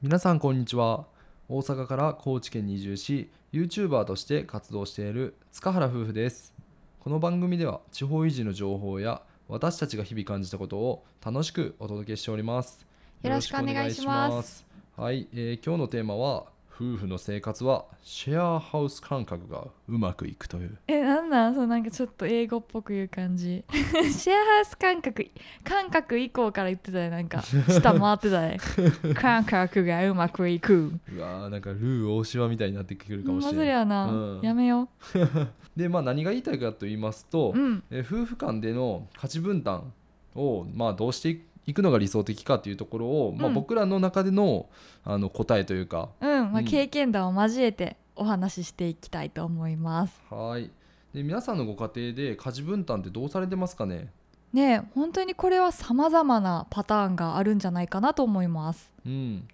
皆さんこんにちは。大阪から高知県に移住し YouTuber として活動している塚原夫婦です。この番組では地方維持の情報や私たちが日々感じたことを楽しくお届けしております。よろしくお願いします。はい、えー今日のテーマは夫婦の生活はシェアハウス感覚がうまくいくという。えなんなん？そうなんかちょっと英語っぽく言う感じ。シェアハウス感覚感覚以降から言ってたよなんか下回ってたね。感覚がうまくいく。うわーなんかルー大島みたいになってくるかもしまれないずりゃな、うん。やめよ でまあ何が言いたいかと言いますと、ううん。えー夫婦間での価値分担を、まあ、どうしていくのが理想的かというところを、まあ、うん。僕らの中でのあの答えというか。うん、まあ、うん。経験談を交えてお話ししていきたいと思います。はい。で皆さんのご家庭で家事分担ってどうされてますかね？ねえ本当にこれは様々なパターンがあるんじゃないかなと思います。うん。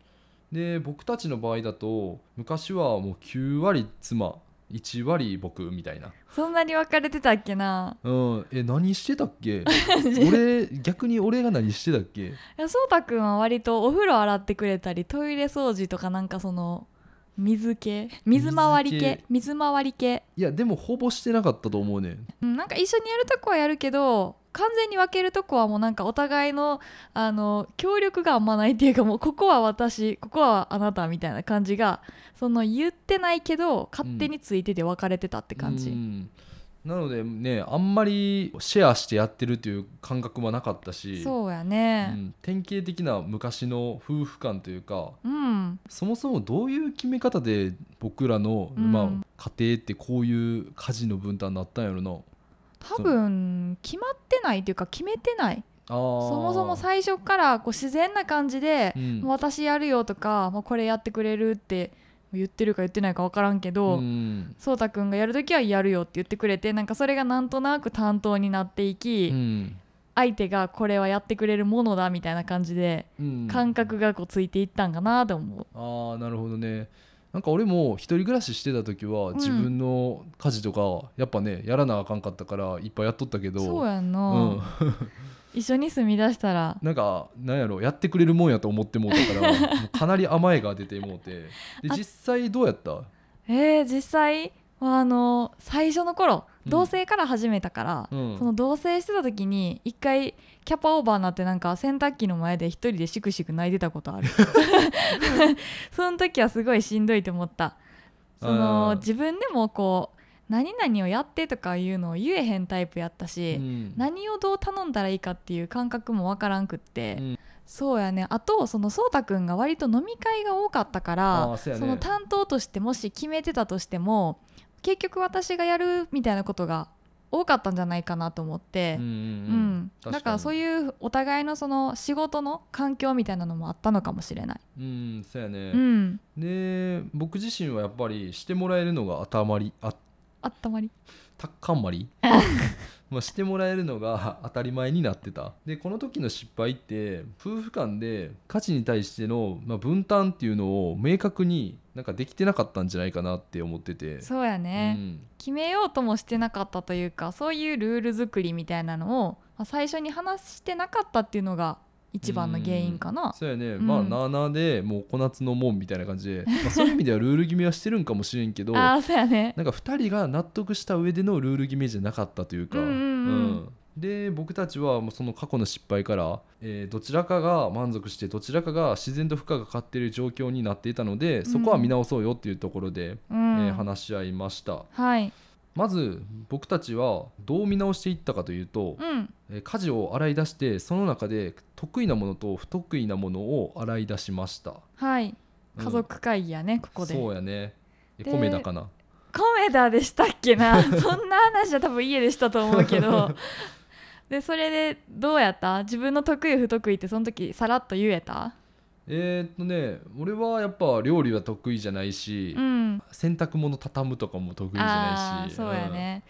で僕たちの場合だと昔はもう9割妻1割僕みたいな。そんなに分かれてたっけな？うん。え何してたっけ？い 俺逆に俺が何してたっけ？やそうたくんは割とお風呂洗ってくれたりトイレ掃除とかなんかその水系水回り水系系水回り系？いやでもほぼしてなかったと思うねんなんか一緒にやるとこはやるけど完全に分けるとこはもうなんかお互いのあの協力があんまないっていうかもうここは私ここはあなたみたいな感じがその言ってないけど勝手についてて分かれてたって感じ、うん。なのでねあんまりシェアしてやってるという感覚はなかったしそうやうねん典型的な昔の夫婦間というかうん、そもそもどういう決め方で僕らの、うん。まあ、家庭ってこういう家事の分担になったんやろな多分決まってないっていうか決めてない。そもそも最初からこう自然な感じでう、ん。私やるよとか、もうこれやってくれるって言ってるか言ってないか分からんけど、うん。そうたくんがやるときはやるよって言ってくれてなんかそれがなんとなく担当になっていき、うん。相手がこれはやってくれるものだみたいな感じで、うん。感覚がこうついていったんかなと思う。ああなるほどねなんか俺も一人暮らししてた時はん。自分の家事とかやっぱねやらなあかんかったからいっぱいやっとったけど。そうやんな、うん。一緒に住み出したら。なんかなんやろやってくれるもんやと思ってもうたから かなり甘えが出てもうて。であ実際どうやった？えー、実際はあの最初の頃うん同棲から始めたから、うん。その同棲してた時に一回キャパオーバーになってなんか洗濯機の前で一人でシクシク泣いてたことある。その時はすごいしんどいと思った。そあのー自分でもこう何々をやってとかいうのを言えへんタイプやったし、うん。何をどう頼んだらいいかっていう感覚もわからんくって、うん。そうやね。あとそのそうたくんが割と飲み会が多かったからあーその担当としてもし決めてたとしても結局私がやるみたいなことが多かったんじゃないかなと思って、うんうんううん。んだからそうういうお互いのその仕事の環境みたいなのもあったのかもしれない。うんそうやね、うん、で僕自身はやっぱりしてもらえるのが頭りああったまり。たっかんまり？まあしてもらえるのが当たり前になってた。でこの時の失敗って夫婦間で家事に対しての、まあ、分担っていうのを明確になんかできてなかったんじゃないかなって思ってて。そうやね、うん。決めようともしてなかったというかそういうルール作りみたいなのを、まあ最初に話してなかったっていうのが一番の原因かな。そうやね、うん。まあなあなあでもう小夏のもんみたいな感じで、まあ、そういう意味ではルール決めはしてるんかもしれんけど ああそうやね。なんか2人が納得した上でのルール決めじゃなかったというか、うんうんで僕たちはもうその過去の失敗から、えーどちらかが満足してどちらかが自然と負荷がかかっている状況になっていたのでそこは見直そうよっていうところで、うん。えー話し合いました。はい、まず僕たちはどう見直していったかというと、うん、えー家事を洗い出してその中で得意なものと不得意なものを洗い出しました。はい。うん。家族会議やね、ここで。そうやね。米だかな？コメダでしたっけな？そんな話は多分家でしたと思うけど。でそれでどうやった？自分の得意不得意ってその時さらっと言えた？えーっとね俺はやっぱ料理は得意じゃないし、うん。洗濯物畳むとかも得意じゃないしそうや、ね、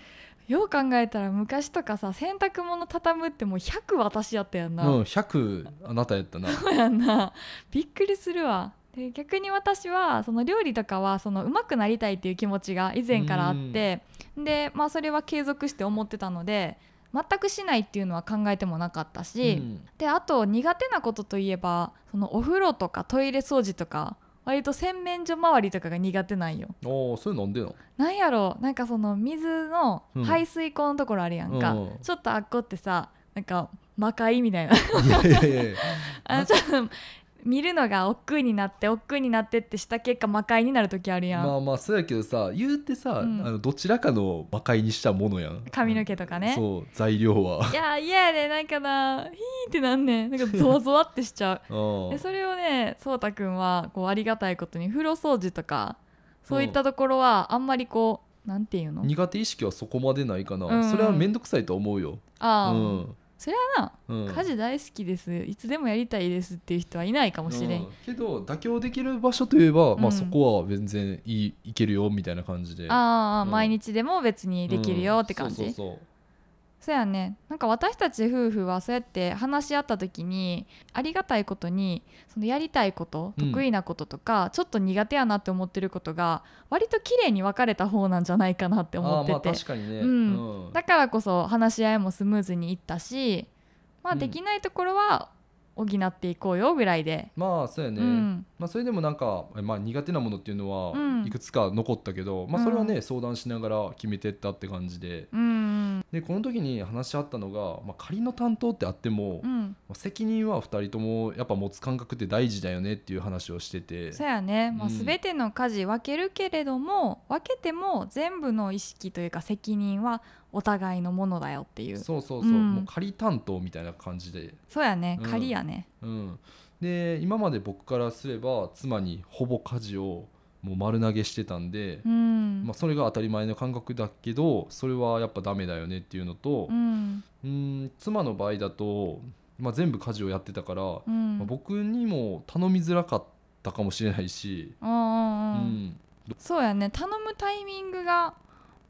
よう考えたら昔とかさ洗濯物畳むってもう100私やったやんな、うん、うん、100あなたやったな。そうやんな。びっくりするわ。で逆に私はその料理とかはその上手くなりたいっていう気持ちが以前からあってで、まあ、それは継続して思ってたので全くしないっていうのは考えてもなかったし、うん。であと苦手なことといえばそのお風呂とかトイレ掃除とか割と洗面所周りとかが苦手なんよ。ああそれなんでなのなんやろ？なんかその水のうん。排水口のところあるやんか、うん。ちょっとあっこってさなんか魔界みたいな。いやいやいや あのちょっと見るのが億劫になって億劫になってってした結果魔界になる時あるやん、まあまあそうやけどさ言うてさ、うん。あのどちらかの魔界にしたものやん。髪の毛とかね。そう材料は。いや嫌やでなんかなヒーってなんねん。なんかゾワゾワってしちゃう。うんでそれをねそうたくんはこうありがたいことに風呂掃除とかそういったところはあんまりこうなんていうの？苦手意識はそこまでないかな、うんそれは面倒くさいと思うよ、ああ、うんそりゃなうん、家事大好きです。いつでもやりたいですっていう人はいないかもしれん、うん。けど妥協できる場所といえば、まうん。あ、そこは全然いいいけるよみたいな感じで。ああ、うん。毎日でも別にできるよって感じ、うん。そうそうそうやね。なんか私たち夫婦はそうやって話し合った時にありがたいことにそのやりたいことうん。得意なこととか、ちょっと苦手やなって思ってることが割と綺麗に分かれた方なんじゃないかなって思ってて。まあ確かにね、うん。うん。だからこそ話し合いもスムーズにいったし、まあ、うん。できないところは補っていこうよぐらいで、まあそうやね、うん。まあ、それでもなんか、まあ、苦手なものっていうのはうん。いくつか残ったけど、まあ、それはね、うん。相談しながら決めてったって感じで。うんでこの時に話し合ったのが、まあ、仮の担当ってあっても、まうん。あ責任は2人ともやっぱ持つ感覚って大事だよねっていう話をしてて。そうやね、まあ、うん全ての家事分けるけれども分けても全部の意識というか責任はお互いのものだよっていう。そうそうそう、うん。もう仮担当みたいな感じで、そうやね。うん。仮やね、うん、で今まで僕からすれば妻にほぼ家事をもう丸投げしてたんで、うん。まあ、それが当たり前の感覚だけどそれはやっぱダメだよねっていうのとう、ん。うん、妻の場合だと、まあ、全部家事をやってたから、うん。まあ僕にも頼みづらかったかもしれないし、うんそうやね。頼むタイミングが、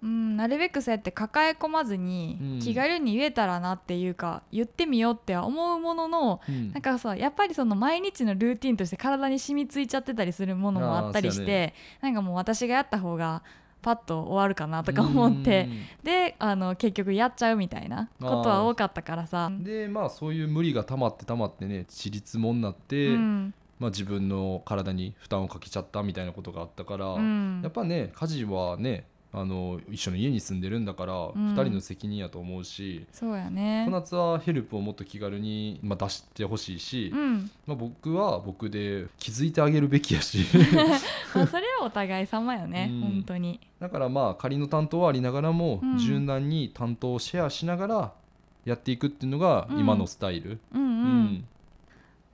うん、なるべくそうやって抱え込まずに、うん。気軽に言えたらなっていうか言ってみようっては思うもののうん。なんかさやっぱりその毎日のルーティンとして体に染みついちゃってたりするものもあったりして、あーそうやなんかもう私がやった方がパッと終わるかなとか思ってであの結局やっちゃうみたいなことは多かったからさ。うん。でまあそういう無理が溜まって溜まってねちりつもになって、うん。まあ、自分の体に負担をかけちゃったみたいなことがあったから、うん。やっぱね家事はねあの一緒の家に住んでるんだから、ん。2人の責任やと思うしそうやね。小夏はヘルプをもっと気軽に、まあ、出してほしいし、うん。まあ、僕は僕で気づいてあげるべきやし。まあ それはお互い様よね、うん。本当に。だからまあ仮の担当はありながらも、うん。柔軟に担当をシェアしながらやっていくっていうのがうん。今のスタイル。うんうん、うん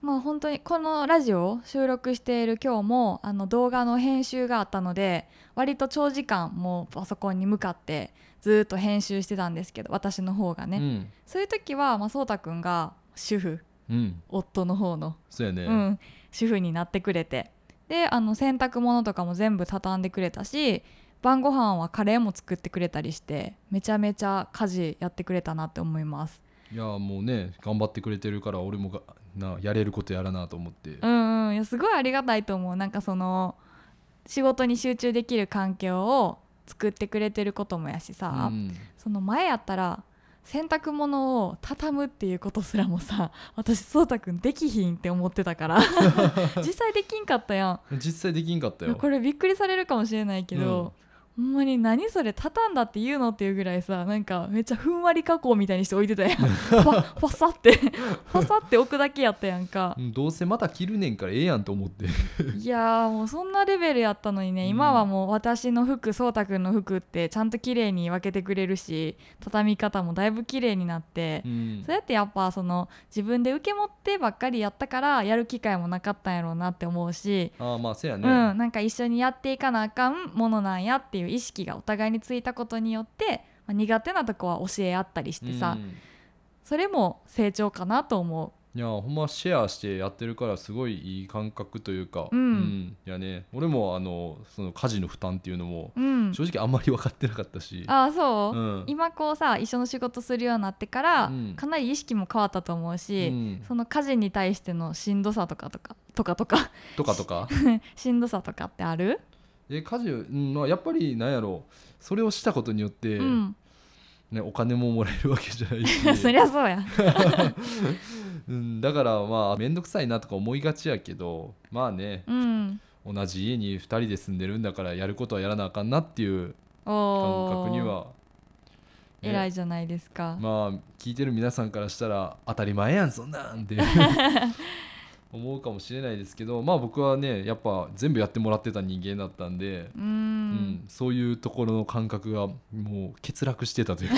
まあ本当にこのラジオを収録している今日もあの動画の編集があったので割と長時間もうパソコンに向かってずーっと編集してたんですけど私の方がね、うん。そういう時は、まあ、そうたくんが主婦うん。夫の方の、そうやね、うん、主婦になってくれて。であの洗濯物とかも全部畳んでくれたし晩ご飯はカレーも作ってくれたりしてめちゃめちゃ家事やってくれたなって思います。いやもうね頑張ってくれてるから俺もがなやれることやらなと思って、うんうん。いやすごいありがたいと思う。なんかその仕事に集中できる環境を作ってくれてることもやしさ、うん。その前やったら洗濯物を畳むっていうことすらもさ私そうたくんできひんって思ってたから。実際できんかったやん。実際できんかったよ。これびっくりされるかもしれないけど、ほんまに何それ畳んだって言うの？っていうぐらいさなんかめっちゃふんわり加工みたいにして置いてたやん。ファサって。ファサって置くだけやったやんか。うんどうせまた着るねんからええやんと思って。いやーもうそんなレベルやったのにね、うん。今はもう私の服そうたくんの服ってちゃんと綺麗に分けてくれるし畳み方もだいぶ綺麗になって、うん。そうやってやっぱその自分で受け持ってばっかりやったからやる機会もなかったんやろうなって思うし、ああまあそうやね、うん、なんか一緒にやっていかなあかんものなんやっていう意識がお互いについたことによって、まあ苦手なとこは教え合ったりしてさ、うん。それも成長かなと思いやほんまシェアしてやってるからすごいいい感覚というか、うん。いやね。俺もあのその家事の負担っていうのもう。うん、正直あんまり分かってなかったし、ああそう、うん。今こうさ一緒の仕事するようになってから、うん。かなり意識も変わったと思うし、うん。その家事に対してのしんどさとかとかとかとか。とかとか？しんどさとかってある？で家事、うんまあ、やっぱりなんやろそれをしたことによって、うん。ね、お金ももらえるわけじゃないし。そりゃそうや。うん、だからまあ面倒くさいなとか思いがちやけどまあねうん。同じ家に2人で住んでるんだからやることはやらなあかんなっていう感覚には、ね。偉いじゃないですか、まあ聞いてる皆さんからしたら当たり前やんそんなんって 思うかもしれないですけどまあ僕はねやっぱ全部やってもらってた人間だったんで、うん。んそういうところの感覚がもう欠落してたというか、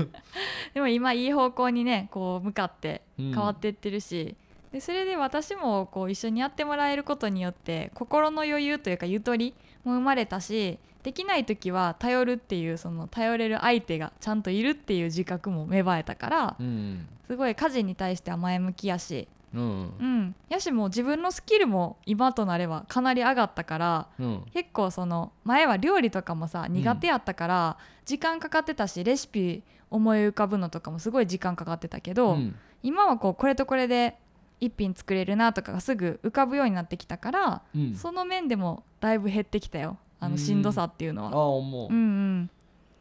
でも今いい方向にねこう向かってうん。変わっていってるし、でそれで私もこう一緒にやってもらえることによって心の余裕というかゆとりも生まれたしできない時は頼るっていうその頼れる相手がちゃんといるっていう自覚も芽生えたからうん。すごい家事に対しては前向きやし、うん。うん、やしもう自分のスキルも今となればかなり上がったからうん。結構その前は料理とかもさ苦手やったから時間かかってたしレシピ思い浮かぶのとかもすごい時間かかってたけど、うん。今はこうこれとこれで一品作れるなとかがすぐ浮かぶようになってきたから、うん。その面でもだいぶ減ってきたよ。あうん。のしんどさっていうのああは。思う、うんうん。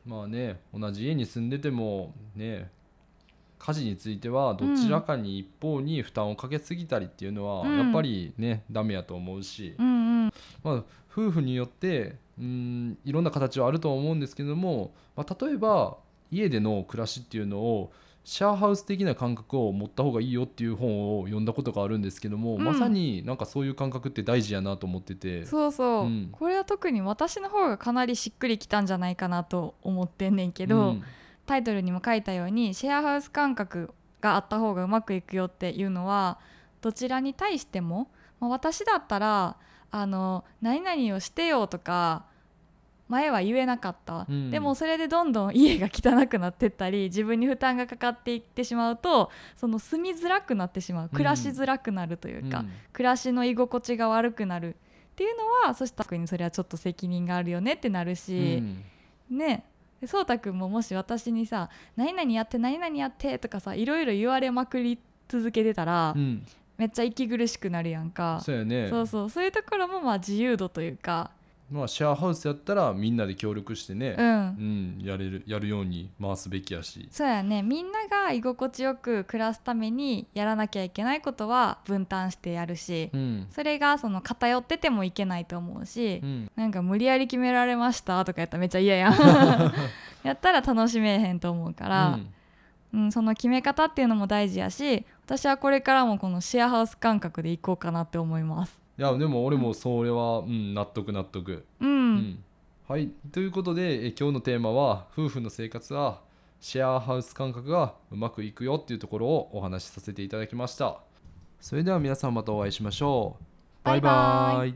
まあね同じ家に住んでてもね家事についてはどちらかに一方に負担をかけすぎたりっていうのはうん。やっぱりね、ダメやと思うし、うんうん。まあ、夫婦によってうんいろんな形はあるとは思うんですけども、まあ、例えば家での暮らしっていうのをシェアハウス的な感覚を持った方がいいよっていう本を読んだことがあるんですけども、うん。まさになんかそういう感覚って大事やなと思ってて。そうそう、うん。これは特に私の方がかなりしっくりきたんじゃないかなと思ってんねんけど、うんタイトルにも書いたようにシェアハウス感覚があった方がうまくいくよっていうのはどちらに対しても、まあ私だったらあの何々をしてよとか前は言えなかった、うん。でもそれでどんどん家が汚くなってったり自分に負担がかかっていってしまうとその住みづらくなってしまう。暮らしづらくなるというか、うん。暮らしの居心地が悪くなるっていうのはそしたら特にそれはちょっと責任があるよねってなるし。うん。ねでそうたくんももし私にさ「何々やって何々やって」とかさいろいろ言われまくり続けてたら、うん。めっちゃ息苦しくなるやんか。そうやね。そうそう。そういうところもまあ自由度というかまあ、シェアハウスやったらみんなで協力してねう、ん、うんやれるやるように回すべきやし、そうやね。みんなが居心地よく暮らすためにやらなきゃいけないことは分担してやるし、うん。それがその偏っててもいけないと思うし、うん。なんか無理やり決められましたとかやったらめっちゃ嫌やん。やったら楽しめへんと思うから、うん、その決め方っていうのも大事やし私はこれからもこのシェアハウス感覚でいこうかなって思います。いやでも俺もそれは、うん、納得納得、うん、うん。はいということでえ今日のテーマは夫婦の生活はシェアハウス感覚がうまくいくよっていうところをお話しさせていただきました。それでは皆さんまたお会いしましょう。バイババイバイ